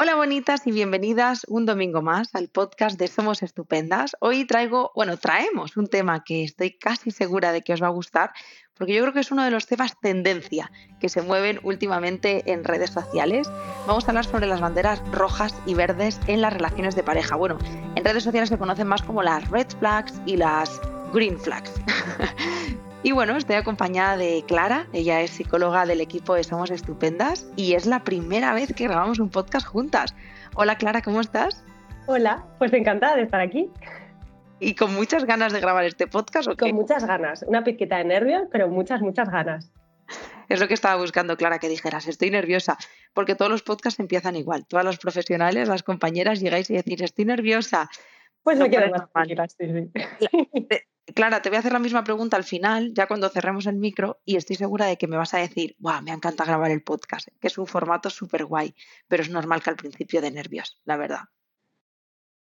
Hola bonitas y bienvenidas un domingo más al podcast de Somos Estupendas. Hoy traigo, bueno, traemos un tema que estoy casi segura de que os va a gustar, porque yo creo que es uno de los temas tendencia que se mueven últimamente en redes sociales. Vamos a hablar sobre las banderas rojas y verdes en las relaciones de pareja. Bueno, en redes sociales se conocen más como las red flags y las green flags. Y bueno, estoy acompañada de Clara, ella es psicóloga del equipo de Somos Estupendas y es la primera vez que grabamos un podcast juntas. Hola Clara, ¿cómo estás? Hola, pues encantada de estar aquí. ¿Y con muchas ganas de grabar este podcast? ¿o Con muchas ganas, una pizquita de nervios, pero muchas, muchas ganas. Es lo que estaba buscando, Clara, que dijeras, estoy nerviosa, porque todos los podcasts empiezan igual. Todas las profesionales, las compañeras, llegáis y decís, estoy nerviosa. Pues no, me quedo más sí, sí. Clara, te voy a hacer la misma pregunta al final, ya cuando cerremos el micro, y estoy segura de que me vas a decir, wow, me encanta grabar el podcast, que es un formato súper guay, pero es normal que al principio de nervios, la verdad.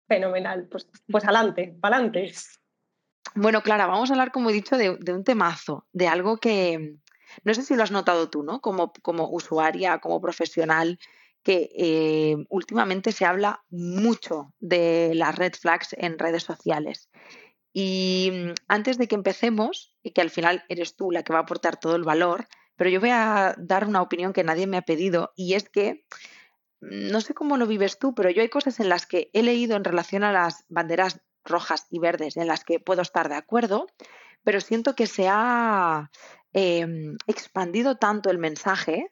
Fenomenal, pues, pues adelante, para adelante. Bueno, Clara, vamos a hablar, como he dicho, de, un temazo, de algo que no sé si lo has notado tú, ¿no? Como, como usuaria, como profesional, que eh, últimamente se habla mucho de las red flags en redes sociales. Y mm, antes de que empecemos, y que al final eres tú la que va a aportar todo el valor, pero yo voy a dar una opinión que nadie me ha pedido y es que mm, no sé cómo lo vives tú, pero yo hay cosas en las que he leído en relación a las banderas rojas y verdes en las que puedo estar de acuerdo, pero siento que se ha em, expandido tanto el mensaje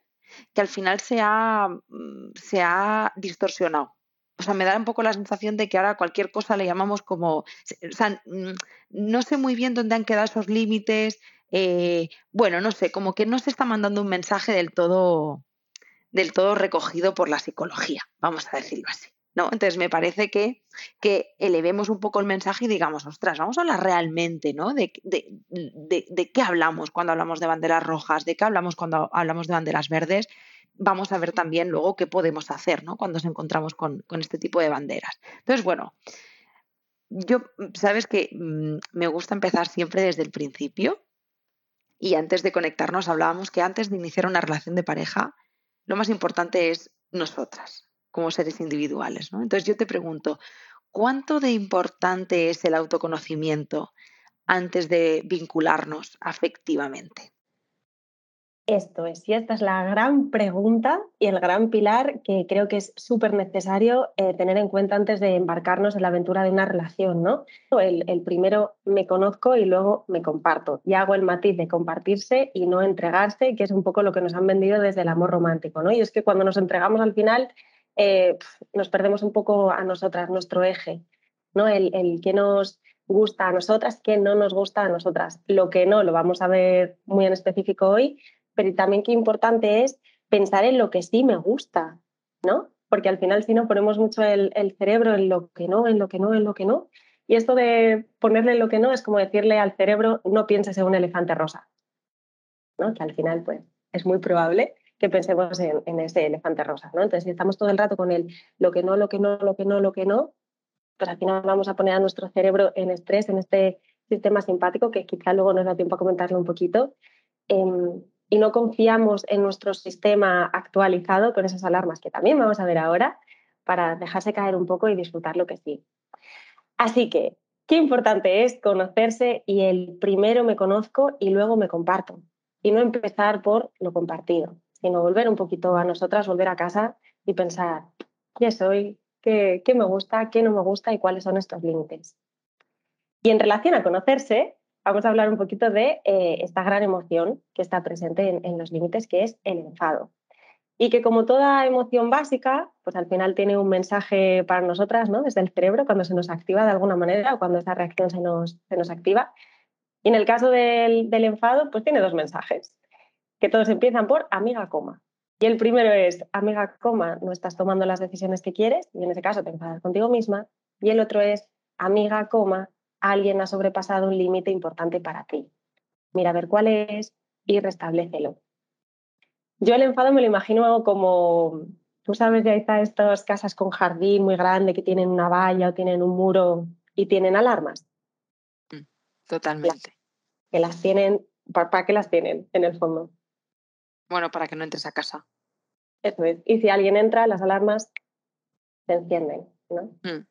que al final se ha, mm, se ha distorsionado o sea, me da un poco la sensación de que ahora cualquier cosa le llamamos como, o sea, mm, no sé muy bien dónde han quedado esos límites, eh, bueno, no sé, como que no se está mandando un mensaje del todo, del todo recogido por la psicología, vamos a decirlo así. ¿no? Entonces me parece que, que elevemos un poco el mensaje y digamos, ostras, vamos a hablar realmente, ¿no? De, de, de qué hablamos cuando hablamos de banderas rojas, de qué hablamos cuando hablamos de banderas verdes vamos a ver también luego qué podemos hacer ¿no? cuando nos encontramos con, este tipo de banderas. Entonces, bueno, yo, sabes que mm, me gusta empezar siempre desde el principio y antes de conectarnos hablábamos que antes de iniciar una relación de pareja, lo más importante es nosotras como seres individuales. ¿no? Entonces yo te pregunto, ¿cuánto de importante es el autoconocimiento antes de vincularnos afectivamente? Esto es, y esta es la gran pregunta y el gran pilar que creo que es súper necesario eh, tener en cuenta antes de embarcarnos en la aventura de una relación, ¿no? El, el, primero me conozco y luego me comparto y hago el matiz de compartirse y no entregarse, que es un poco lo que nos han vendido desde el amor romántico, ¿no? Y es que cuando nos entregamos al final eh, nos perdemos un poco a nosotras, nuestro eje, ¿no? El, el que nos gusta a nosotras, que no nos gusta a nosotras. Lo que no, lo vamos a ver muy en específico hoy, pero también qué importante es pensar en lo que sí me gusta, ¿no? Porque al final si no ponemos mucho el, cerebro en lo que no, en lo que no, en lo que no. Y esto de ponerle en lo que no es como decirle al cerebro, no pienses en un elefante rosa, ¿no? Que al final, pues, es muy probable que pensemos en, ese elefante rosa, ¿no? Entonces, si estamos todo el rato con el lo que no, lo que no, lo que no, lo que no, pues al final vamos a poner a nuestro cerebro en estrés, en este sistema simpático, que quizá luego nos da tiempo a comentarlo un poquito, em, y no confiamos en nuestro sistema actualizado con esas alarmas que también vamos a ver ahora para dejarse caer un poco y disfrutar lo que sí. Así que, qué importante es conocerse y el primero me conozco y luego me comparto. Y no empezar por lo compartido, sino volver un poquito a nosotras, volver a casa y pensar, ¿qué soy? ¿Qué, qué me gusta? ¿Qué no me gusta? ¿Y cuáles son estos límites? Y en relación a conocerse, vamos a hablar un poquito de eh, esta gran emoción que está presente en, los límites, que es el enfado. Y que como toda emoción básica, pues al final tiene un mensaje para nosotras, ¿no? Desde el cerebro, cuando se nos activa de alguna manera o cuando esa reacción se nos, se nos activa. Y en el caso del, del enfado, pues tiene dos mensajes, que todos empiezan por amiga, coma. Y el primero es, amiga, coma, no estás tomando las decisiones que quieres, y en ese caso te enfadas contigo misma. Y el otro es, amiga, coma, alguien ha sobrepasado un límite importante para ti. Mira a ver cuál es y restablecelo. Yo el enfado me lo imagino como, tú sabes, ya está estas casas con jardín muy grande que tienen una valla o tienen un muro y tienen alarmas. Mm, totalmente. Que las tienen, ¿para, qué las tienen en el fondo? Bueno, para que no entres a casa. Eso es. Y si alguien entra, las alarmas se encienden, ¿no? Mm.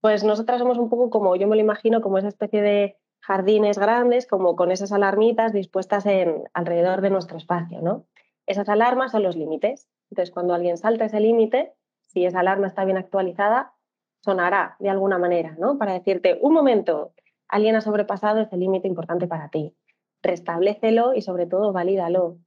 Pues nosotras somos un poco como, yo me lo imagino, como esa especie de jardines grandes, como con esas alarmitas dispuestas en, alrededor de nuestro espacio, ¿no? Esas alarmas son los límites. Entonces, cuando alguien salta ese límite, si esa alarma está bien actualizada, sonará de alguna manera, ¿no? Para decirte, un momento, alguien ha sobrepasado ese límite importante para ti. Restablecelo y sobre todo valídalo.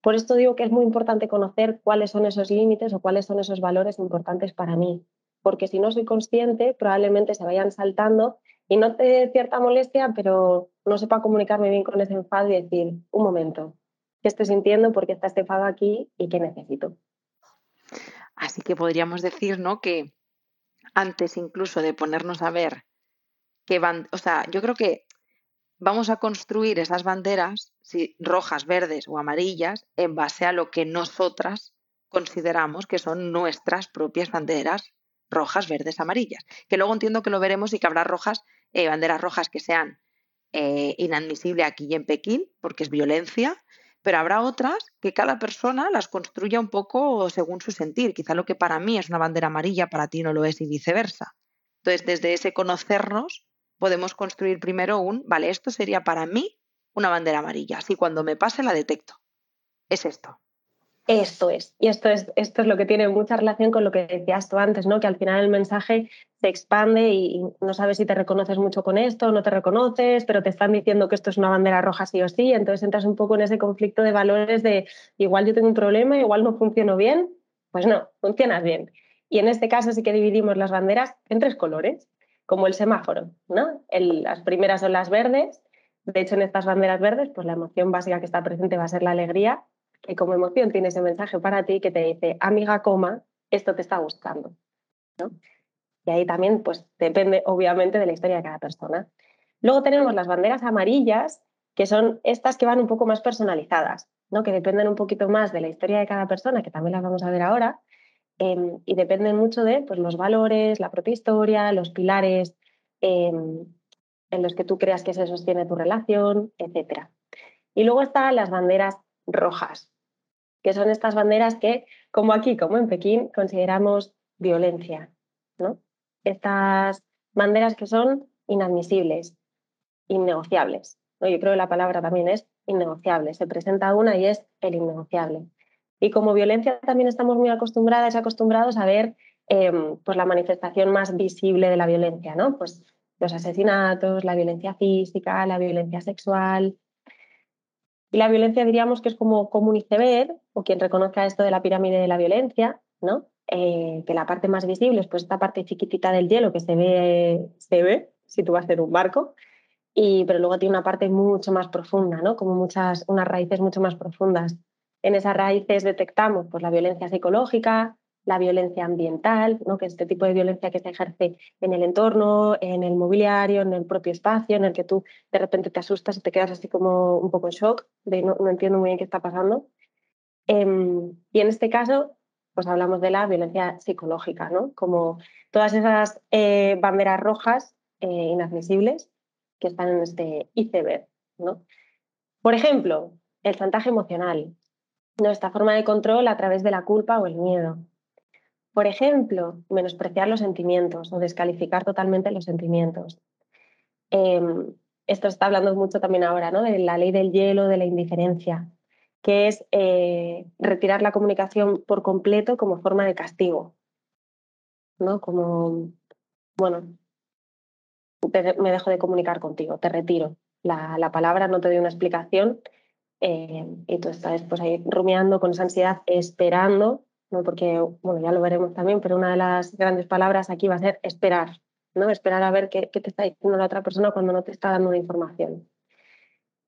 Por esto digo que es muy importante conocer cuáles son esos límites o cuáles son esos valores importantes para mí, porque si no soy consciente, probablemente se vayan saltando y no te cierta molestia, pero no sepa comunicarme bien con ese enfado y decir, un momento, ¿qué estoy sintiendo? ¿Por qué está este enfado aquí? ¿Y qué necesito? Así que podríamos decir, ¿no? Que antes incluso de ponernos a ver qué van, o sea, yo creo que vamos a construir esas banderas, si rojas, verdes o amarillas, en base a lo que nosotras consideramos que son nuestras propias banderas rojas, verdes, amarillas. Que luego entiendo que lo veremos y que habrá rojas, eh, banderas rojas que sean eh, inadmisibles aquí y en Pekín, porque es violencia, pero habrá otras que cada persona las construya un poco según su sentir. Quizá lo que para mí es una bandera amarilla, para ti no lo es y viceversa. Entonces, desde ese conocernos, podemos construir primero un, vale, esto sería para mí una bandera amarilla. Así cuando me pase la detecto. Es esto. Esto es. Y esto es, esto es lo que tiene mucha relación con lo que decías tú antes, ¿no? Que al final el mensaje se expande y, no sabes si te reconoces mucho con esto o no te reconoces, pero te están diciendo que esto es una bandera roja sí o sí. Entonces entras un poco en ese conflicto de valores de igual yo tengo un problema, igual no funciono bien. Pues no, funcionas bien. Y en este caso sí que dividimos las banderas en tres colores, como el semáforo, ¿no? las primeras son las verdes. De hecho, en estas banderas verdes, pues la emoción básica que está presente va a ser la alegría que como emoción tiene ese mensaje para ti que te dice, amiga, coma, esto te está gustando. Y ahí también pues, depende obviamente de la historia de cada persona. Luego tenemos las banderas amarillas, que son estas que van un poco más personalizadas, ¿no? que dependen un poquito más de la historia de cada persona, que también las vamos a ver ahora, em, y dependen mucho de pues, los valores, la propia historia, los pilares em, en los que tú creas que se sostiene tu relación, etc. Y luego están las banderas rojas, que son estas banderas que, como aquí, como en Pekín, consideramos violencia. ¿no? Estas banderas que son inadmisibles, innegociables. Yo creo que la palabra también es innegociable. Se presenta una y es el innegociable. Y como violencia también estamos muy acostumbradas, acostumbrados a ver em, pues la manifestación más visible de la violencia, ¿no? Pues los asesinatos, la violencia física, la violencia sexual, y la violencia diríamos que es como, como un iceberg, o quien reconozca esto de la pirámide de la violencia, ¿no? Eh, que la parte más visible es pues esta parte chiquitita del hielo que se ve, se ve si tú vas a hacer un barco, y, pero luego tiene una parte mucho más profunda, ¿no? como muchas, unas raíces mucho más profundas. En esas raíces detectamos pues, la violencia psicológica, la violencia ambiental, ¿no? que es este tipo de violencia que se ejerce en el entorno, en el mobiliario, en el propio espacio, en el que tú de repente te asustas y te quedas así como un poco en shock, de no, entiendo muy bien qué está pasando. Em, y en este caso, pues hablamos de la violencia psicológica, ¿no? como todas esas eh, banderas rojas eh, inadmisibles que están en este iceberg. ¿no? Por ejemplo, el chantaje emocional, nuestra forma de control a través de la culpa o el miedo, por ejemplo, menospreciar los sentimientos o descalificar totalmente los sentimientos. Em, esto está hablando mucho también ahora, ¿no? De la ley del hielo, de la indiferencia, que es eh, retirar la comunicación por completo como forma de castigo, ¿no? Como, bueno, me dejo de comunicar contigo, te retiro. La, palabra no te doy una explicación eh, y tú estás pues, ahí rumiando con esa ansiedad, esperando porque bueno, ya lo veremos también, pero una de las grandes palabras aquí va a ser esperar, ¿no? esperar a ver qué, te está diciendo la otra persona cuando no te está dando una información.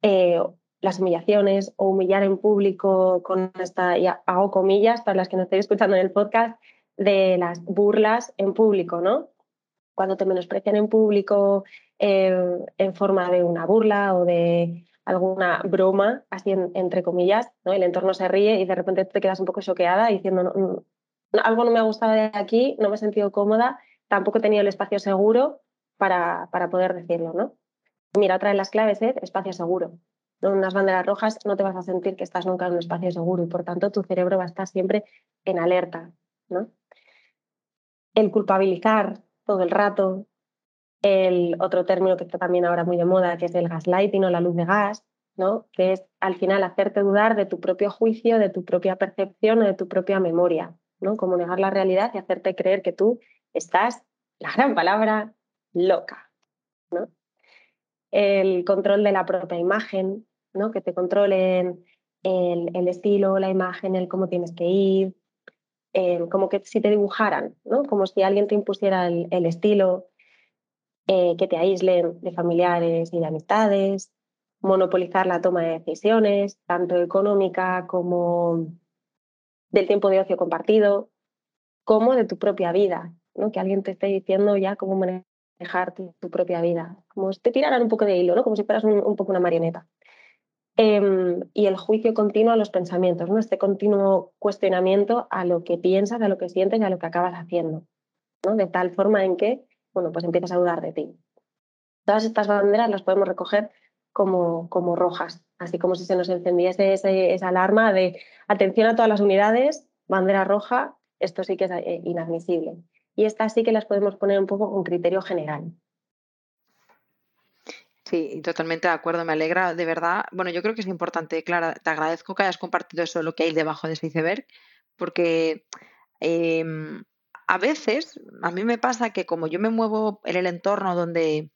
Eh, las humillaciones o humillar en público con esta, y hago comillas para las que no estéis escuchando en el podcast, de las burlas en público, ¿no? Cuando te menosprecian en público eh, en forma de una burla o de alguna broma, así entre comillas, ¿no? el entorno se ríe y de repente te quedas un poco choqueada diciendo, algo no me ha gustado de aquí, no me he sentido cómoda, tampoco he tenido el espacio seguro para, para poder decirlo. ¿no? Mira, otra de las claves es espacio seguro. Unas banderas rojas no te vas a sentir que estás nunca en un espacio seguro y por tanto tu cerebro va a estar siempre en alerta. ¿no? el culpabilizar todo el rato, el otro término que está también ahora muy de moda, que es el gaslighting o la luz de gas, ¿no? que es al final hacerte dudar de tu propio juicio, de tu propia percepción o de tu propia memoria, ¿no? como negar la realidad y hacerte creer que tú estás, la gran palabra, loca. El control de la propia imagen, ¿no? que te controlen el, estilo, la imagen, el cómo tienes que ir, como que si te dibujaran, ¿no? como si alguien te impusiera el, estilo, eh, que te aíslen de familiares y de amistades, monopolizar la toma de decisiones, tanto económica como del tiempo de ocio compartido, como de tu propia vida, ¿no? que alguien te esté diciendo ya cómo manejar tu, propia vida, como si te tiraran un poco de hilo, ¿no? como si fueras un poco una marioneta. Em, y el juicio continuo a los pensamientos, ¿no? este continuo cuestionamiento a lo que piensas, a lo que sientes y a lo que acabas haciendo, ¿no? de tal forma en que bueno, pues empiezas a dudar de ti. Todas estas banderas las podemos recoger como, como rojas, así como si se nos encendiese esa alarma de atención a todas las unidades, bandera roja, esto sí que es eh, inadmisible. Y estas sí que las podemos poner un poco con criterio general. Sí, totalmente de acuerdo, me alegra, de verdad. Bueno, yo creo que es importante, Clara, te agradezco que hayas compartido eso, lo que hay debajo de ese iceberg, porque em, a veces a mí me pasa que como yo me muevo en el entorno donde,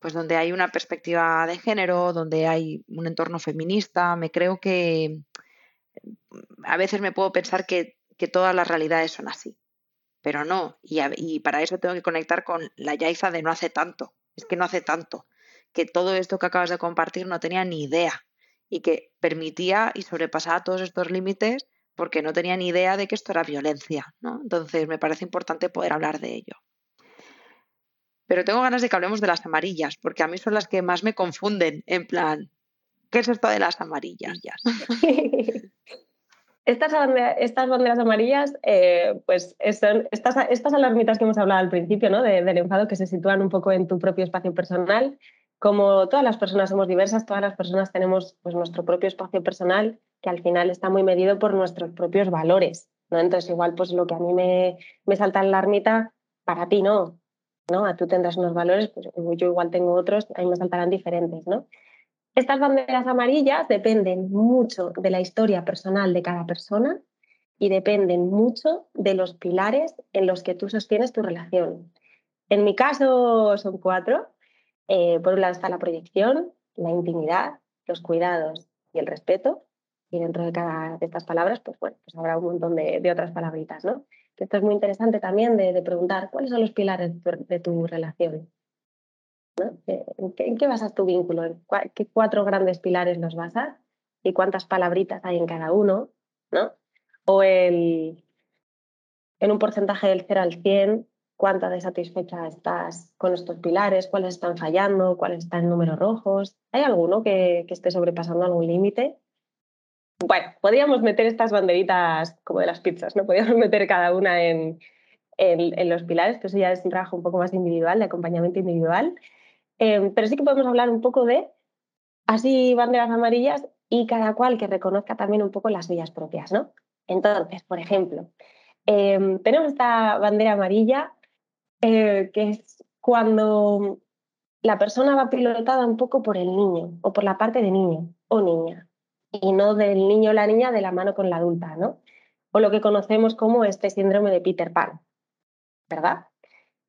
pues donde hay una perspectiva de género, donde hay un entorno feminista, me creo que a veces me puedo pensar que, todas las realidades son así, pero no, y, y para eso tengo que conectar con la Yaiza de no hace tanto, es que no hace tanto que todo esto que acabas de compartir no tenía ni idea y que permitía y sobrepasaba todos estos límites porque no tenía ni idea de que esto era violencia, ¿no? Entonces me parece importante poder hablar de ello. Pero tengo ganas de que hablemos de las amarillas, porque a mí son las que más me confunden, en plan, ¿qué es esto de las amarillas? Estas, estas, banderas amarillas, eh, pues son estas, estas alarmitas que hemos hablado al principio, ¿no? del enfado que se sitúan un poco en tu propio espacio personal como todas las personas somos diversas, todas las personas tenemos pues, nuestro propio espacio personal que al final está muy medido por nuestros propios valores. ¿no? Entonces, igual pues lo que a mí me, me salta en la ermita, para ti no. ¿no? A tú tendrás unos valores, pues yo igual tengo otros, a mí me saltarán diferentes. ¿no? Estas banderas amarillas dependen mucho de la historia personal de cada persona y dependen mucho de los pilares en los que tú sostienes tu relación. En mi caso son cuatro. Eh, por un lado está la proyección, la intimidad, los cuidados y el respeto. Y dentro de cada de estas palabras, pues bueno, pues habrá un montón de, otras palabritas, ¿no? esto es muy interesante también de, preguntar cuáles son los pilares de tu, relación. ¿En, qué, basas tu vínculo? ¿En qué cuatro grandes pilares los basas? ¿Y cuántas palabritas hay en cada uno? ¿no? O el, en un porcentaje del 0 al 100, cuánta de satisfecha estás con estos pilares, cuáles están fallando, cuáles están en números rojos. ¿Hay alguno que, esté sobrepasando algún límite? Bueno, podríamos meter estas banderitas como de las pizzas, ¿no? Podríamos meter cada una en, los pilares, que eso ya es un trabajo un poco más individual, de acompañamiento individual. Em, pero sí que podemos hablar un poco de así banderas amarillas y cada cual que reconozca también un poco las vías propias, ¿no? Entonces, por ejemplo, em, tenemos esta bandera amarilla eh, que es cuando la persona va pilotada un poco por el niño o por la parte de niño o niña y no del niño o la niña de la mano con la adulta, ¿no? O lo que conocemos como este síndrome de Peter Pan, ¿verdad?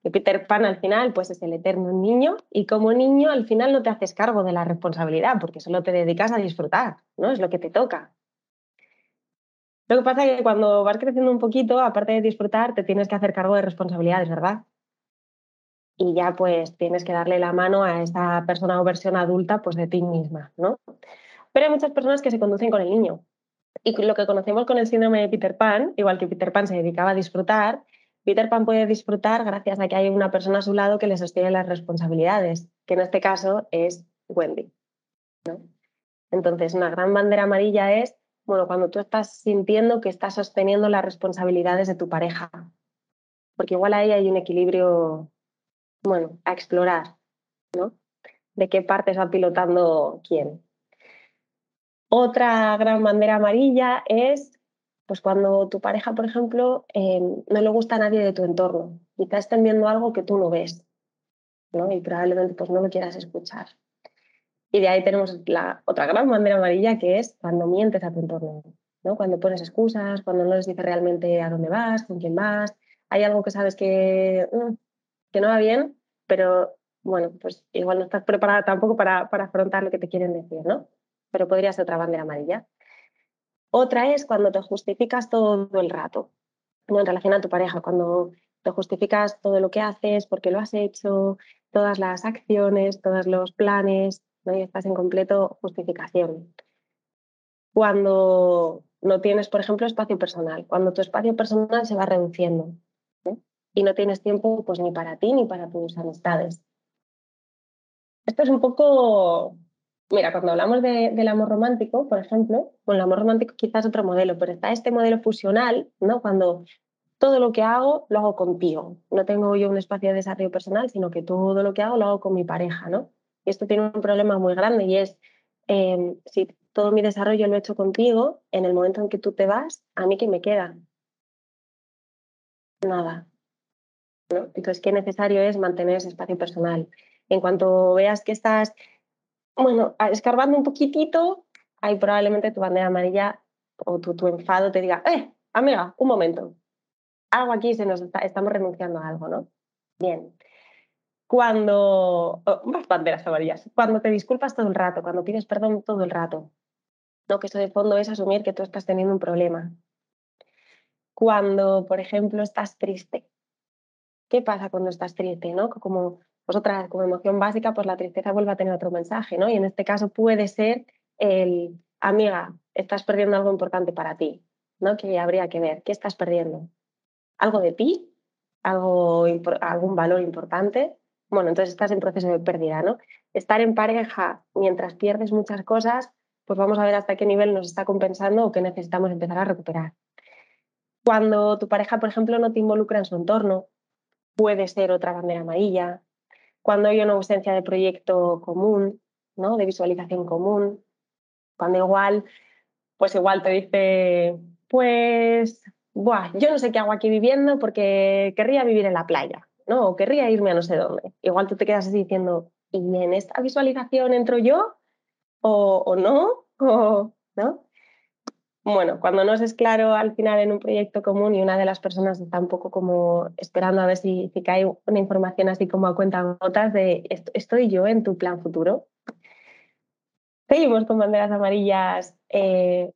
Que Peter Pan al final pues es el eterno niño y como niño al final no te haces cargo de la responsabilidad porque solo te dedicas a disfrutar, ¿no? Es lo que te toca. Lo que pasa es que cuando vas creciendo un poquito, aparte de disfrutar, te tienes que hacer cargo de responsabilidades, ¿verdad? Y ya pues tienes que darle la mano a esa persona o versión adulta pues de ti misma, ¿no? Pero hay muchas personas que se conducen con el niño. Y lo que conocemos con el síndrome de Peter Pan, igual que Peter Pan se dedicaba a disfrutar, Peter Pan puede disfrutar gracias a que hay una persona a su lado que le sostiene las responsabilidades, que en este caso es Wendy. ¿no? Entonces, una gran bandera amarilla es, bueno, cuando tú estás sintiendo que estás sosteniendo las responsabilidades de tu pareja, porque igual ahí hay un equilibrio bueno, a explorar, ¿no? De qué partes va pilotando quién. Otra gran bandera amarilla es Pues cuando tu pareja, por ejemplo, em, no le gusta a nadie de tu entorno, y está extendiendo algo que tú no ves, ¿no? Y probablemente pues, no lo quieras escuchar. Y de ahí tenemos la otra gran bandera amarilla que es cuando mientes a tu entorno, ¿no? Cuando pones excusas, cuando no les dices realmente a dónde vas, con quién vas, hay algo que sabes que, mm, que no va bien, pero bueno, pues igual no estás preparada tampoco para, para afrontar lo que te quieren decir, ¿no? Pero podría ser otra bandera amarilla. Otra es cuando te justificas todo el rato, ¿no? en relación a tu pareja, cuando te justificas todo lo que haces, porque lo has hecho, todas las acciones, todos los planes, ¿no? y estás en completo justificación. Cuando no tienes, por ejemplo, espacio personal, cuando tu espacio personal se va reduciendo y no tienes tiempo pues, ni para ti ni para tus amistades. Esto es un poco Mira, cuando hablamos del amor romántico, por ejemplo, bueno, el amor romántico quizás es otro modelo, pero está este modelo fusional, ¿no? Cuando todo lo que hago lo hago contigo. No tengo yo un espacio de desarrollo personal, sino que todo lo que hago lo hago con mi pareja, ¿no? Y esto tiene un problema muy grande y es, em, si todo mi desarrollo lo he hecho contigo, en el momento en que tú te vas, ¿a mí qué me queda? Nada. ¿No? Entonces, qué necesario es mantener ese espacio personal. En cuanto veas que estás bueno, escarbando un poquitito, ahí probablemente tu bandera amarilla o tu, enfado te diga, eh, amiga, un momento, algo aquí se nos está, estamos renunciando a algo, ¿no? Bien. Cuando, más banderas amarillas, cuando te disculpas todo el rato, cuando pides perdón todo el rato, ¿no? que eso de fondo es asumir que tú estás teniendo un problema. Cuando, por ejemplo, estás triste. ¿Qué pasa cuando estás triste? ¿no? Como otra, como emoción básica, pues la tristeza vuelve a tener otro mensaje, ¿no? Y en este caso puede ser el, amiga, estás perdiendo algo importante para ti, ¿no? Que habría que ver, ¿qué estás perdiendo? ¿Algo de ti? ¿Algo, ¿Algún valor importante? Bueno, entonces estás en proceso de pérdida, ¿no? Estar en pareja mientras pierdes muchas cosas, pues vamos a ver hasta qué nivel nos está compensando o qué necesitamos empezar a recuperar. Cuando tu pareja, por ejemplo, no te involucra en su entorno, puede ser otra bandera amarilla, cuando hay una ausencia de proyecto común, ¿no? de visualización común, cuando igual, pues igual te dice, pues, Buah, yo no sé qué hago aquí viviendo porque querría vivir en la playa, ¿no? O querría irme a no sé dónde. Igual tú te quedas así diciendo, ¿y en esta visualización entro yo? ¿O, o no? ¿O, ¿no? Bueno, cuando no es claro al final en un proyecto común y una de las personas está un poco como esperando a ver si, si cae una información así como a cuenta gotas de ¿estoy yo en tu plan futuro? Seguimos con banderas amarillas eh,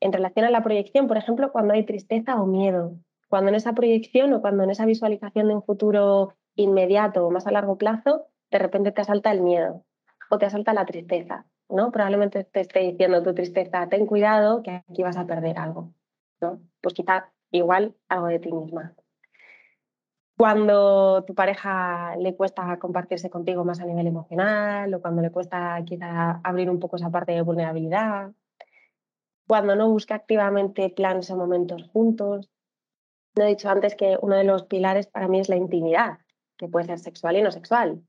en relación a la proyección, por ejemplo, cuando hay tristeza o miedo, cuando en esa proyección o cuando en esa visualización de un futuro inmediato o más a largo plazo, de repente te asalta el miedo o te asalta la tristeza. Probablemente te esté diciendo tu tristeza, ten cuidado que aquí vas a perder algo, ¿no? Pues quizá igual algo de ti misma. Cuando tu pareja le cuesta compartirse contigo más a nivel emocional o cuando le cuesta quizá abrir un poco esa parte de vulnerabilidad, cuando no busca activamente planes o momentos juntos. No he dicho antes que uno de los pilares para mí es la intimidad, que puede ser sexual y no sexual.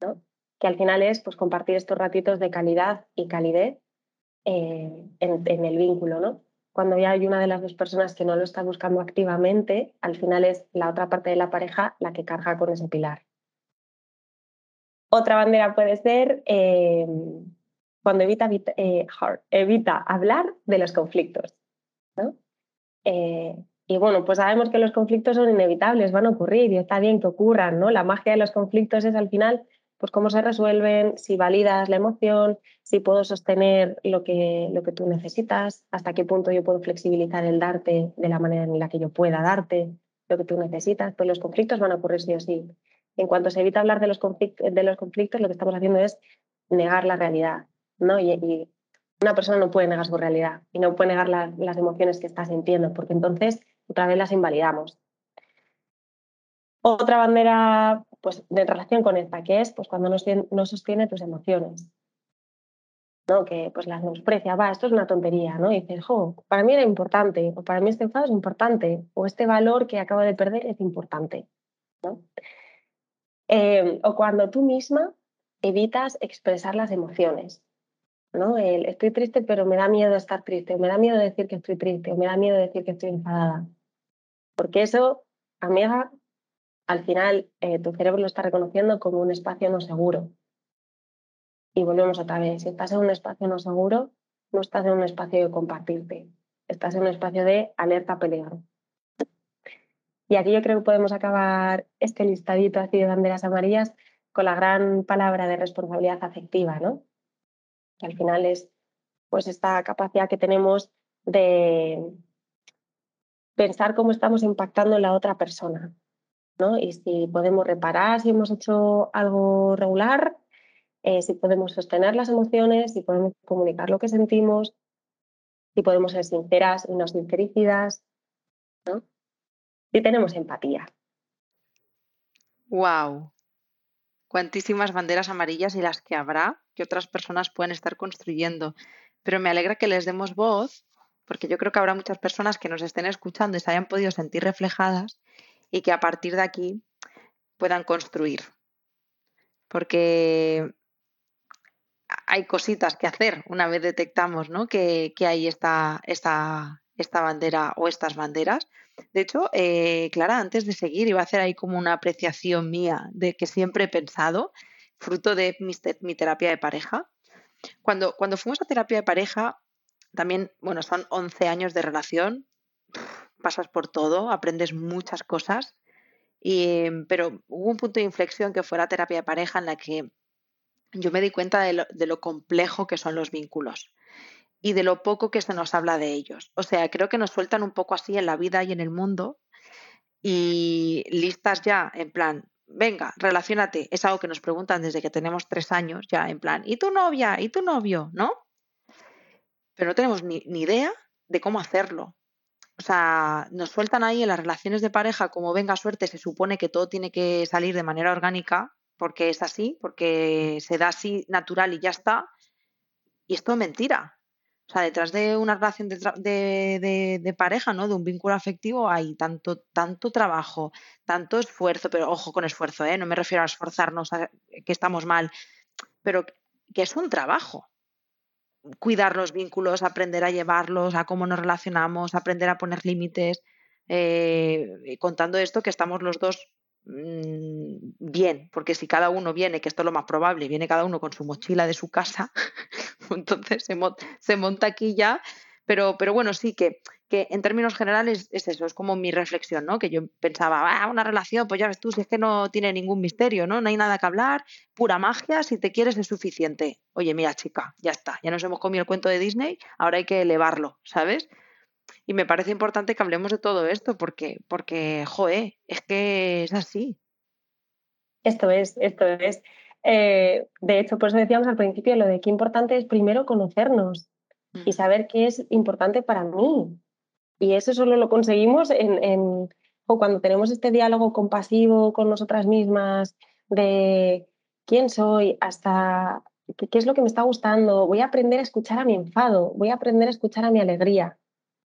¿no? Que al final es pues, compartir estos ratitos de calidad y calidez eh, en, el vínculo, ¿no? Cuando ya hay una de las dos personas que no lo está buscando activamente, al final es la otra parte de la pareja la que carga con ese pilar. Otra bandera puede ser eh, cuando evita, eh, evita hablar de los conflictos. ¿no? y bueno, pues sabemos que los conflictos son inevitables, van a ocurrir y está bien que ocurran, ¿no? La magia de los conflictos es al final pues cómo se resuelven, si validas la emoción, si puedo sostener lo que, lo que tú necesitas, hasta qué punto yo puedo flexibilizar el darte de la manera en la que yo pueda darte lo que tú necesitas, pues los conflictos van a ocurrir sí o sí. En cuanto se evita hablar de los, conflictos, lo que estamos haciendo es negar la realidad, ¿no? Y, una persona no puede negar su realidad y no puede negar las emociones que está sintiendo, porque entonces otra vez las invalidamos. Otra bandera pues, de relación con esta, que es pues, cuando no, sostiene tus emociones. ¿no? Que pues las menosprecia, va, esto es una tontería, ¿no? Y dices, jo, para mí era importante, o para mí este enfado es importante, o este valor que acabo de perder es importante, ¿no? Eh, o cuando tú misma evitas expresar las emociones, ¿no? El, estoy triste, pero me da miedo estar triste, o me da miedo decir que estoy triste, o me da miedo decir que estoy enfadada. Porque eso, amiga, al final eh, tu cerebro lo está reconociendo como un espacio no seguro. Y volvemos otra vez, si estás en un espacio no seguro, no estás en un espacio de compartirte, estás en un espacio de alerta peligro. Y aquí yo creo que podemos acabar este listadito así de banderas amarillas con la gran palabra de responsabilidad afectiva, ¿no? Que al final es pues esta capacidad que tenemos de pensar cómo estamos impactando en la otra persona, ¿no? Y si podemos reparar si hemos hecho algo regular, eh, si podemos sostener las emociones, si podemos comunicar lo que sentimos, si podemos ser sinceras y no sincericidas, ¿no? Si tenemos empatía. Wow. Cuantísimas banderas amarillas y las que habrá que otras personas pueden estar construyendo. Pero me alegra que les demos voz porque yo creo que habrá muchas personas que nos estén escuchando y se hayan podido sentir reflejadas y que a partir de aquí puedan construir. Porque hay cositas que hacer una vez detectamos ¿no? que, hay esta, esta, esta, bandera o estas banderas. De hecho, eh, Clara, antes de seguir, iba a hacer ahí como una apreciación mía de que siempre he pensado, fruto de mi, mi terapia de pareja. Cuando, cuando fuimos a terapia de pareja, también, bueno, son 11 años de relación, pasas por todo, aprendes muchas cosas, y, pero hubo un punto de inflexión que fue la terapia de pareja en la que yo me di cuenta de lo, de lo complejo que son los vínculos y de lo poco que se nos habla de ellos. O sea, creo que nos sueltan un poco así en la vida y en el mundo y listas ya, en plan, venga, relacionate. Es algo que nos preguntan desde que tenemos tres años, ya en plan, ¿y tu novia? ¿Y tu novio? ¿No? pero no tenemos ni, idea de cómo hacerlo. O sea, nos sueltan ahí en las relaciones de pareja como venga suerte, se supone que todo tiene que salir de manera orgánica, porque es así, porque se da así natural y ya está. Y esto es mentira. O sea, detrás de una relación de, pareja, ¿no? De un vínculo afectivo hay tanto, tanto trabajo, tanto esfuerzo, pero ojo con esfuerzo, ¿eh? No me refiero a esforzarnos que estamos mal, pero que es un trabajo cuidar los vínculos, aprender a llevarlos, a cómo nos relacionamos, aprender a poner límites. Eh, contando esto, que estamos los dos mm, bien, porque si cada uno viene, que esto es lo más probable, viene cada uno con su mochila de su casa, entonces se monta aquí ya pero, pero bueno, sí que, que en términos generales es eso, es como mi reflexión, ¿no? Que yo pensaba, ah, una relación, pues ya ves tú, si es que no tiene ningún misterio, ¿no? No hay nada que hablar, pura magia, si te quieres es suficiente. Oye, mira, chica, ya está, ya nos hemos comido el cuento de Disney, ahora hay que elevarlo, ¿sabes? Y me parece importante que hablemos de todo esto porque, porque joe, es que es así. Esto es, esto es. Eh, de hecho, por eso decíamos al principio lo de qué importante es primero conocernos, y saber qué es importante para mí. Y eso solo lo conseguimos en, o cuando tenemos este diálogo compasivo con nosotras mismas de quién soy, hasta qué, qué es lo que me está gustando. Voy a aprender a escuchar a mi enfado, voy a aprender a escuchar a mi alegría.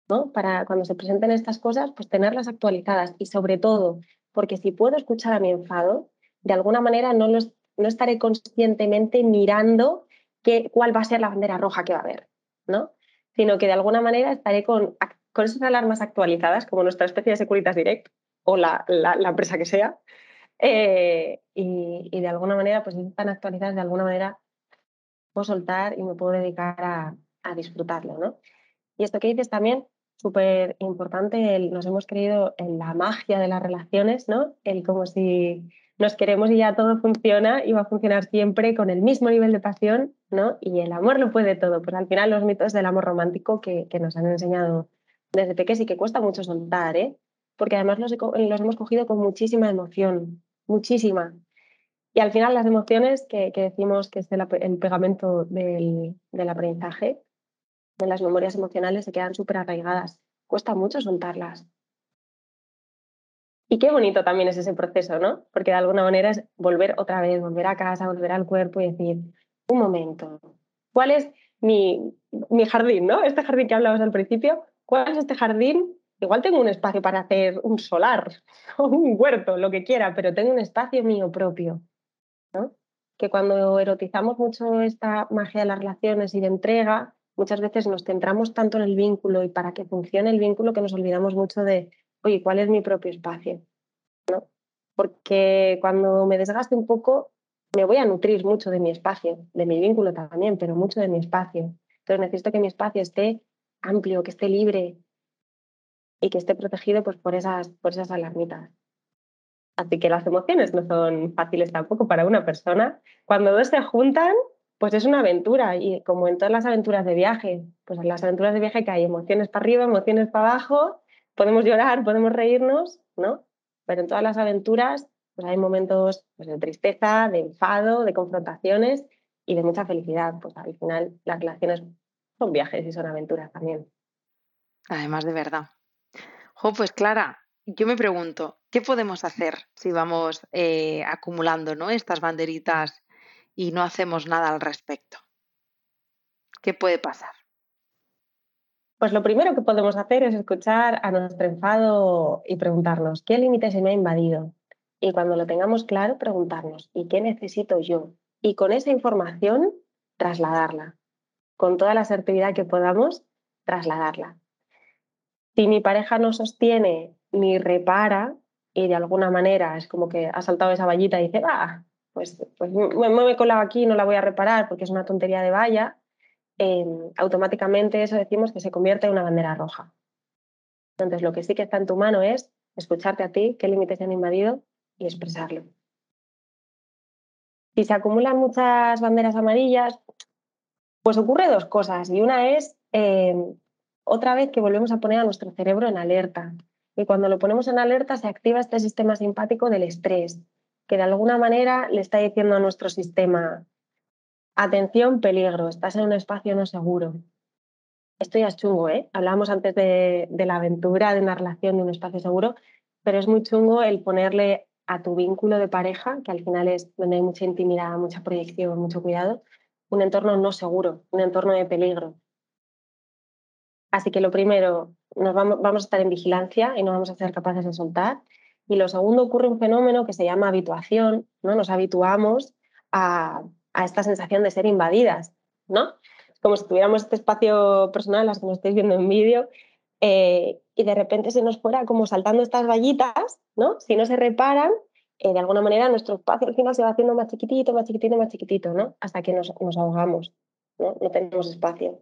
¿no? Para cuando se presenten estas cosas, pues tenerlas actualizadas y sobre todo, porque si puedo escuchar a mi enfado, de alguna manera no, no estaré conscientemente mirando qué, cuál va a ser la bandera roja que va a haber. ¿No? Sino que de alguna manera estaré con, con esas alarmas actualizadas, como nuestra especie de Securitas Direct o la, empresa que sea, eh, y, de alguna manera, pues están actualizadas, de alguna manera puedo soltar y me puedo dedicar a, disfrutarlo, ¿no? Y esto que dices también, súper importante, nos hemos creído en la magia de las relaciones, ¿no? El como si nos queremos y ya todo funciona y va a funcionar siempre con el mismo nivel de pasión, ¿no? Y el amor lo puede todo. Pues al final los mitos del amor romántico que, nos han enseñado desde pequeños y que cuesta mucho soltar, ¿eh? Porque además los, hemos cogido con muchísima emoción, muchísima. Y al final las emociones que, decimos que es el, pegamento del, del aprendizaje, de las memorias emocionales, se quedan súper arraigadas. Cuesta mucho soltarlas. Y qué bonito también es ese proceso, ¿no? Porque de alguna manera es volver otra vez, volver a casa, volver al cuerpo y decir, un momento, ¿cuál es mi, mi jardín, ¿no? Este jardín que hablabas al principio, ¿cuál es este jardín? Igual tengo un espacio para hacer un solar o un huerto, lo que quiera, pero tengo un espacio mío propio, ¿no? que cuando erotizamos mucho esta magia de las relaciones y de entrega, muchas veces nos centramos tanto en el vínculo y para que funcione el vínculo que nos olvidamos mucho de, oye, ¿cuál es mi propio espacio? ¿No? Porque cuando me desgaste un poco, me voy a nutrir mucho de mi espacio, de mi vínculo también, pero mucho de mi espacio. Entonces necesito que mi espacio esté amplio, que esté libre y que esté protegido pues, por, esas, por esas alarmitas. Así que las emociones no son fáciles tampoco para una persona. Cuando dos se juntan, pues es una aventura y como en todas las aventuras de viaje, pues en las aventuras de viaje que hay emociones para arriba, emociones para abajo, podemos llorar, podemos reírnos, ¿no? Pero en todas las aventuras pues hay momentos pues, de tristeza, de enfado, de confrontaciones y de mucha felicidad. Pues al final las relaciones son viajes y son aventuras también. Además de verdad. Jo, pues Clara, yo me pregunto, ¿qué podemos hacer si vamos eh, acumulando ¿no? estas banderitas y no hacemos nada al respecto? ¿Qué puede pasar? Pues lo primero que podemos hacer es escuchar a nuestro enfado y preguntarnos, ¿qué límite se me ha invadido? Y cuando lo tengamos claro, preguntarnos, ¿y qué necesito yo? Y con esa información, trasladarla. Con toda la asertividad que podamos, trasladarla. Si mi pareja no sostiene ni repara y de alguna manera es como que ha saltado esa vallita y dice, va, pues, pues me, me he aquí, no la voy a reparar porque es una tontería de valla, automáticamente eso decimos que se convierte en una bandera roja. Entonces, lo que sí que está en tu mano es escucharte a ti, qué límites se han invadido y expresarlo. Si se acumulan muchas banderas amarillas, pues ocurre dos cosas. Y una es em, otra vez que volvemos a poner a nuestro cerebro en alerta. Y cuando lo ponemos en alerta se activa este sistema simpático del estrés, que de alguna manera le está diciendo a nuestro sistema, atención, peligro, estás en un espacio no seguro. Esto ya es chungo, ¿eh? Hablábamos antes de, la aventura de una relación de un espacio seguro, pero es muy chungo el ponerle a tu vínculo de pareja, que al final es donde hay mucha intimidad, mucha proyección, mucho cuidado, un entorno no seguro, un entorno de peligro. Así que lo primero, nos vamos, vamos a estar en vigilancia y no vamos a ser capaces de soltar. Y lo segundo, ocurre un fenómeno que se llama habituación, ¿no? Nos habituamos a, esta sensación de ser invadidas, ¿no? Como si tuviéramos este espacio personal, las que nos estáis viendo en vídeo, eh, y de repente se nos fuera como saltando estas vallitas, ¿no? Si no se reparan, eh, de alguna manera nuestro espacio al final se va haciendo más chiquitito, más chiquitito, más chiquitito, ¿no? Hasta que nos ahogamos, ¿no? No tenemos espacio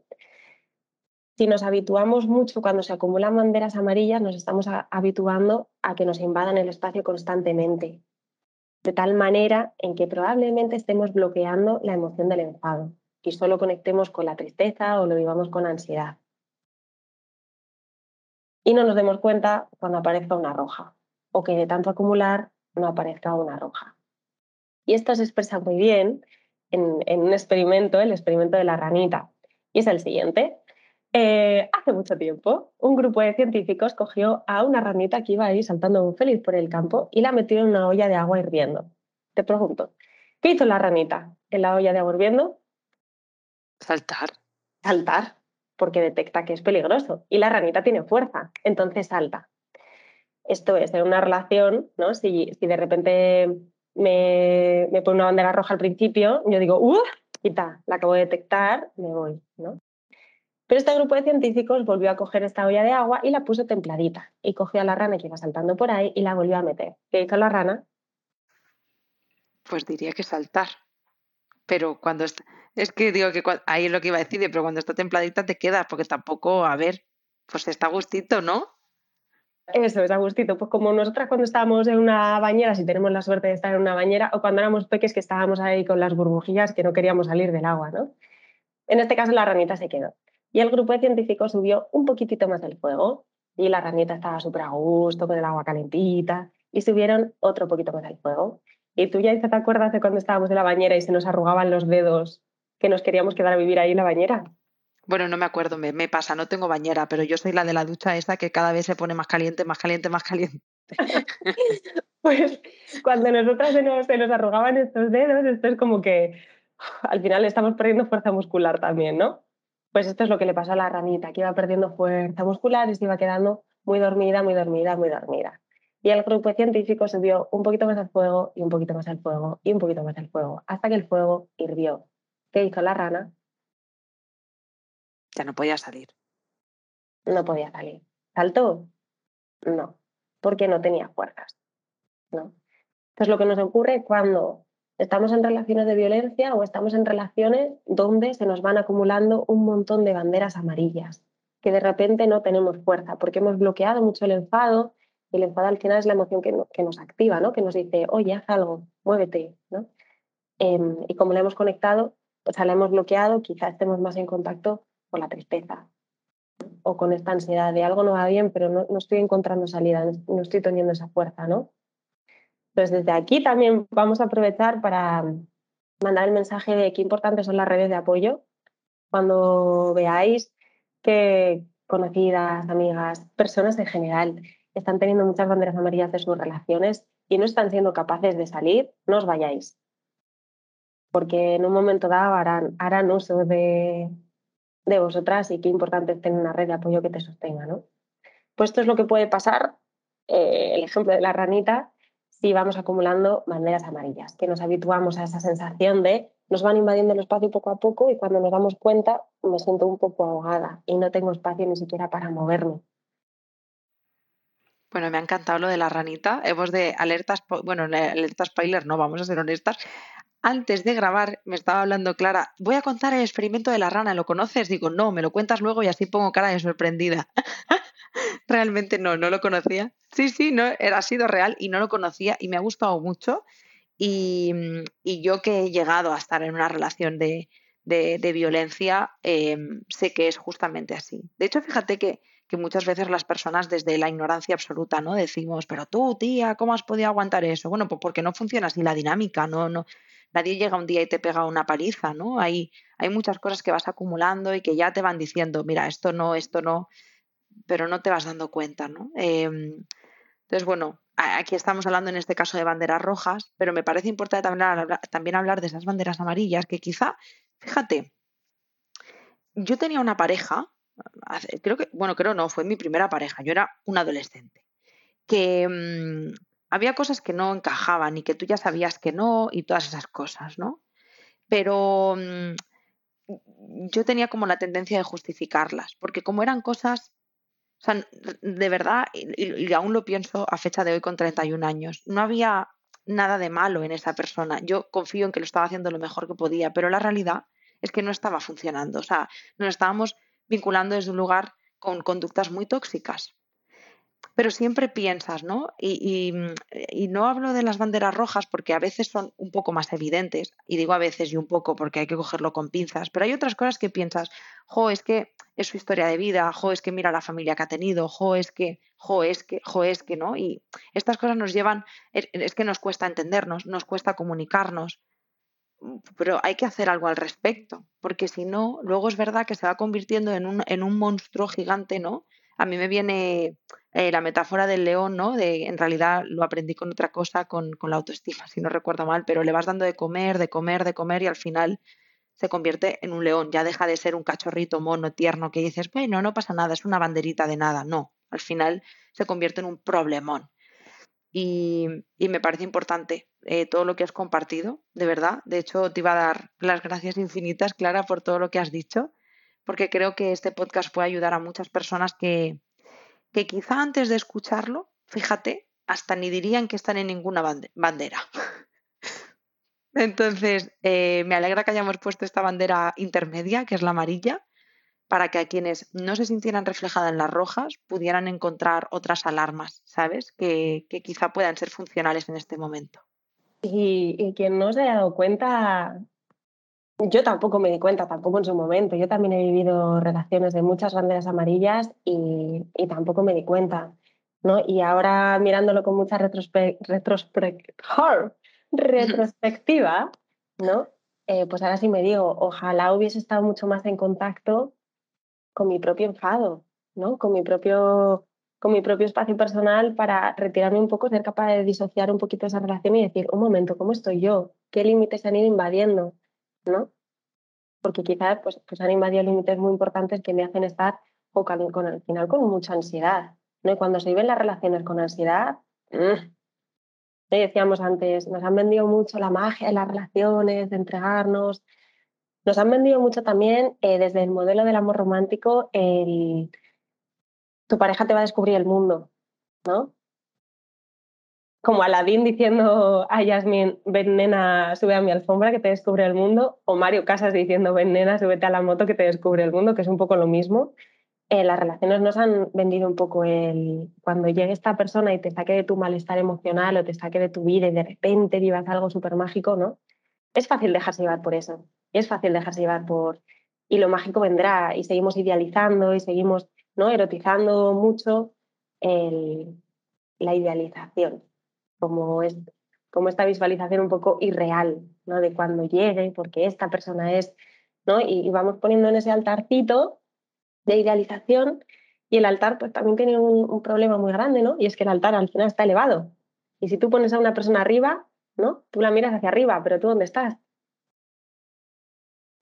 si nos habituamos mucho cuando se acumulan banderas amarillas, nos estamos habituando a que nos invadan el espacio constantemente, de tal manera en que probablemente estemos bloqueando la emoción del enfado y solo conectemos con la tristeza o lo vivamos con ansiedad. Y no nos demos cuenta cuando aparezca una roja o que de tanto acumular no aparezca una roja. Y esto se expresa muy bien en, en un experimento, el experimento de la ranita. Y es el siguiente. Eh, hace mucho tiempo, un grupo de científicos cogió a una ranita que iba ahí saltando feliz por el campo y la metió en una olla de agua hirviendo. Te pregunto, ¿qué hizo la ranita en la olla de agua hirviendo? Saltar. Saltar, porque detecta que es peligroso y la ranita tiene fuerza, entonces salta. Esto es, en una relación, ¿no? Si, si de repente me, me, pone una bandera roja al principio, yo digo, ¡uh! Quita, la acabo de detectar, me voy, ¿no? Pero este grupo de científicos volvió a coger esta olla de agua y la puso templadita. Y cogió a la rana que iba saltando por ahí y la volvió a meter. ¿Qué hizo la rana? Pues diría que saltar. Pero cuando es que digo que ahí es lo que iba a decir, pero cuando está templadita te quedas, porque tampoco, a ver, pues está a gustito, ¿no? Eso es a gustito. Pues como nosotras cuando estábamos en una bañera, si tenemos la suerte de estar en una bañera, o cuando éramos peques que estábamos ahí con las burbujillas que no queríamos salir del agua, ¿no? En este caso la ranita se quedó. Y el grupo de científicos subió un poquitito más el fuego y la ranita estaba súper a gusto con el agua calentita y subieron otro poquito más el fuego. Y tú ya te acuerdas de cuando estábamos en la bañera y se nos arrugaban los dedos que nos queríamos quedar a vivir ahí en la bañera. Bueno, no me acuerdo, me, me pasa, no tengo bañera, pero yo soy la de la ducha esa que cada vez se pone más caliente, más caliente, más caliente. pues cuando nosotras se nos, se nos arrugaban estos dedos, esto es como que al final estamos perdiendo fuerza muscular también, ¿no? Pues esto es lo que le pasó a la ranita, que iba perdiendo fuerza muscular y se iba quedando muy dormida, muy dormida, muy dormida. Y el grupo científico subió un poquito más al fuego y un poquito más al fuego y un poquito más al fuego, hasta que el fuego hirvió. ¿Qué hizo la rana? Ya no podía salir. No podía salir. ¿Saltó? No, porque no tenía fuerzas. ¿no? Entonces lo que nos ocurre cuando estamos en relaciones de violencia o estamos en relaciones donde se nos van acumulando un montón de banderas amarillas, que de repente no tenemos fuerza, porque hemos bloqueado mucho el enfado, y el enfado al final es la emoción que, nos activa, ¿no? que nos dice, oye, haz algo, muévete. ¿no? Em, y como la hemos conectado, o sea, la hemos bloqueado, quizá estemos más en contacto con la tristeza o con esta ansiedad de algo no va bien, pero no, no estoy encontrando salida, no estoy teniendo esa fuerza, ¿no? Desde aquí también vamos a aprovechar para mandar el mensaje de qué importantes son las redes de apoyo. Cuando veáis que conocidas, amigas, personas en general están teniendo muchas banderas amarillas de sus relaciones y no están siendo capaces de salir, no os vayáis. Porque en un momento dado harán, harán uso de, de vosotras y qué importante es tener una red de apoyo que te sostenga. ¿no? Pues esto es lo que puede pasar, eh, el ejemplo de la ranita, si vamos acumulando banderas amarillas, que nos habituamos a esa sensación de nos van invadiendo el espacio poco a poco y cuando nos damos cuenta me siento un poco ahogada y no tengo espacio ni siquiera para moverme. Bueno, me ha encantado lo de la ranita. Hemos de alertas, bueno, alertas spoiler, no, vamos a ser honestas. Antes de grabar me estaba hablando Clara, voy a contar el experimento de la rana, ¿lo conoces? Digo, no, me lo cuentas luego y así pongo cara de sorprendida. Realmente no, no lo conocía. Sí, sí, no, era sido real y no lo conocía y me ha gustado mucho. Y, yo que he llegado a estar en una relación de, violencia, em, sé que es justamente así. De hecho, fíjate que que muchas veces las personas desde la ignorancia absoluta, ¿no? Decimos, pero tú, tía, ¿cómo has podido aguantar eso? Bueno, pues porque no funciona así la dinámica, no, no, nadie llega un día y te pega una paliza, ¿no? Hay, hay muchas cosas que vas acumulando y que ya te van diciendo, mira, esto no, esto no, pero no te vas dando cuenta, ¿no? Em, entonces, bueno, aquí estamos hablando en este caso de banderas rojas, pero me parece importante también hablar, también hablar de esas banderas amarillas que quizá, fíjate, yo tenía una pareja creo que, bueno, creo no, fue mi primera pareja, yo era un adolescente, que mm, había cosas que no encajaban y que tú ya sabías que no y todas esas cosas, ¿no? Pero mm, yo tenía como la tendencia de justificarlas, porque como eran cosas, o sea, de verdad, y, aún lo pienso a fecha de hoy con 31 años, no había nada de malo en esa persona. Yo confío en que lo estaba haciendo lo mejor que podía, pero la realidad es que no estaba funcionando. O sea, nos estábamos vinculando desde un lugar con conductas muy tóxicas. Pero siempre piensas, ¿no? Y, no hablo de las banderas rojas porque a veces son un poco más evidentes, y digo a veces y un poco porque hay que cogerlo con pinzas, pero hay otras cosas que piensas, jo, es que es su historia de vida, jo, es que mira la familia que ha tenido, jo, es que, jo, es que, jo, es que, ¿no? Y estas cosas nos llevan, es que nos cuesta entendernos, nos cuesta comunicarnos, pero hay que hacer algo al respecto, porque si no, luego es verdad que se va convirtiendo en un, en un monstruo gigante, ¿no? A mí me viene eh, la metáfora del león, ¿no? De, en realidad lo aprendí con otra cosa, con, con la autoestima, si no recuerdo mal, pero le vas dando de comer, de comer, de comer y al final se convierte en un león, ya deja de ser un cachorrito mono, tierno, que dices, bueno, no pasa nada, es una banderita de nada, no, al final se convierte en un problemón. Y, me parece importante eh, todo lo que has compartido, de verdad. De hecho, te iba a dar las gracias infinitas, Clara, por todo lo que has dicho, porque creo que este podcast puede ayudar a muchas personas que, que quizá antes de escucharlo, fíjate, hasta ni dirían que están en ninguna bandera. Entonces, eh, me alegra que hayamos puesto esta bandera intermedia, que es la amarilla, para que a quienes no se sintieran reflejadas en las rojas pudieran encontrar otras alarmas, ¿sabes? Que, quizá puedan ser funcionales en este momento. Y, quien no se haya dado cuenta, yo tampoco me di cuenta, tampoco en su momento. Yo también he vivido relaciones de muchas banderas amarillas y, tampoco me di cuenta. ¿no? Y ahora mirándolo con mucha retrospectiva, ¿no? Eh, pues ahora sí me digo, ojalá hubiese estado mucho más en contacto con mi propio enfado, ¿no? Con mi propio, con mi propio espacio personal para retirarme un poco, ser capaz de disociar un poquito esa relación y decir, un momento, ¿cómo estoy yo? ¿Qué límites han ido invadiendo? ¿No? Porque quizás pues, pues han invadido límites muy importantes que me hacen estar con, con, al final con mucha ansiedad. ¿no? Y cuando se viven las relaciones con ansiedad, decíamos antes, nos han vendido mucho la magia de las relaciones, de entregarnos. Nos han vendido mucho también eh, desde el modelo del amor romántico el tu pareja te va a descubrir el mundo, ¿no? Como Aladín diciendo a Yasmin, ven nena, sube a mi alfombra que te descubre el mundo, o Mario Casas diciendo, ven nena, súbete a la moto que te descubre el mundo, que es un poco lo mismo. Eh, las relaciones nos han vendido un poco el cuando llegue esta persona y te saque de tu malestar emocional o te saque de tu vida y de repente vivas algo súper mágico, ¿no? Es fácil dejarse llevar por eso. Es fácil dejarse llevar por... Y lo mágico vendrá y seguimos idealizando y seguimos ¿no? erotizando mucho la idealización, como, es, como esta visualización un poco irreal ¿no? de cuando llegue, porque esta persona es, ¿no? y, vamos poniendo en ese altarcito de idealización y el altar pues también tiene un, un, problema muy grande, ¿no? Y es que el altar al final está elevado. Y si tú pones a una persona arriba, ¿no? Tú la miras hacia arriba, pero tú ¿dónde estás?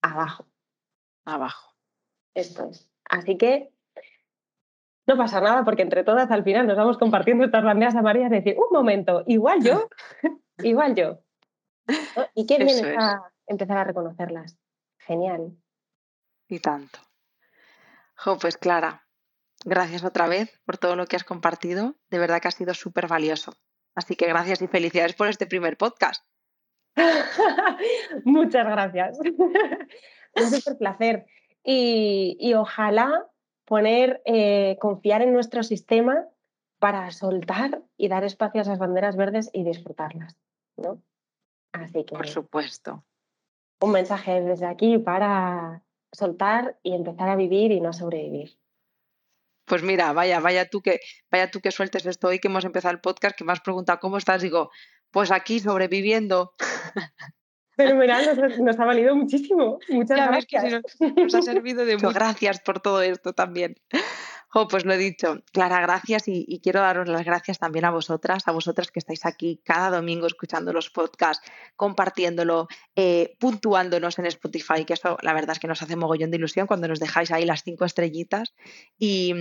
Abajo. Abajo. Esto es. Así que no pasa nada porque entre todas al final nos vamos compartiendo estas banderas amarillas y decir, un momento, igual yo, igual yo. ¿Y qué viene a empezar a reconocerlas? Genial. Y tanto. Jo, pues Clara, gracias otra vez por todo lo que has compartido. De verdad que ha sido súper valioso. Así que gracias y felicidades por este primer podcast. Muchas gracias. Un súper placer. Y, y ojalá poner, eh, confiar en nuestro sistema para soltar y dar espacio a esas banderas verdes y disfrutarlas. ¿no? Así que. Por supuesto. Un mensaje desde aquí para soltar y empezar a vivir y no sobrevivir. Pues mira, vaya, vaya tú que, vaya tú que sueltes esto hoy que hemos empezado el podcast, que me has preguntado cómo estás, digo, pues aquí sobreviviendo. Pero mira, nos, ha valido muchísimo. Muchas gracias. nos, ha servido de mucho. Gracias por todo esto también. pues lo he dicho, Clara, gracias y, quiero daros las gracias también a vosotras, a vosotras que estáis aquí cada domingo escuchando los podcasts, compartiéndolo, eh, puntuándonos en Spotify, que eso la verdad es que nos hace mogollón de ilusión cuando nos dejáis ahí las cinco estrellitas y,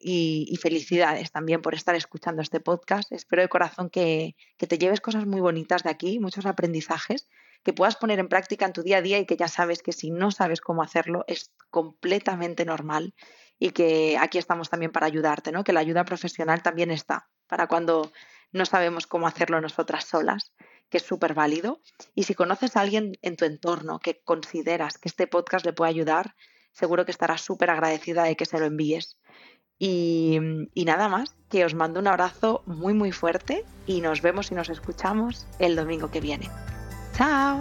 y felicidades también por estar escuchando este podcast. Espero de corazón que, que te lleves cosas muy bonitas de aquí, muchos aprendizajes que puedas poner en práctica en tu día a día y que ya sabes que si no sabes cómo hacerlo es completamente normal y que aquí estamos también para ayudarte, ¿no? Que la ayuda profesional también está para cuando no sabemos cómo hacerlo nosotras solas, que es súper válido. Y si conoces a alguien en tu entorno que consideras que este podcast le puede ayudar, seguro que estarás súper agradecida de que se lo envíes. Y, y, nada más, que os mando un abrazo muy muy fuerte y nos vemos y nos escuchamos el domingo que viene. Chao.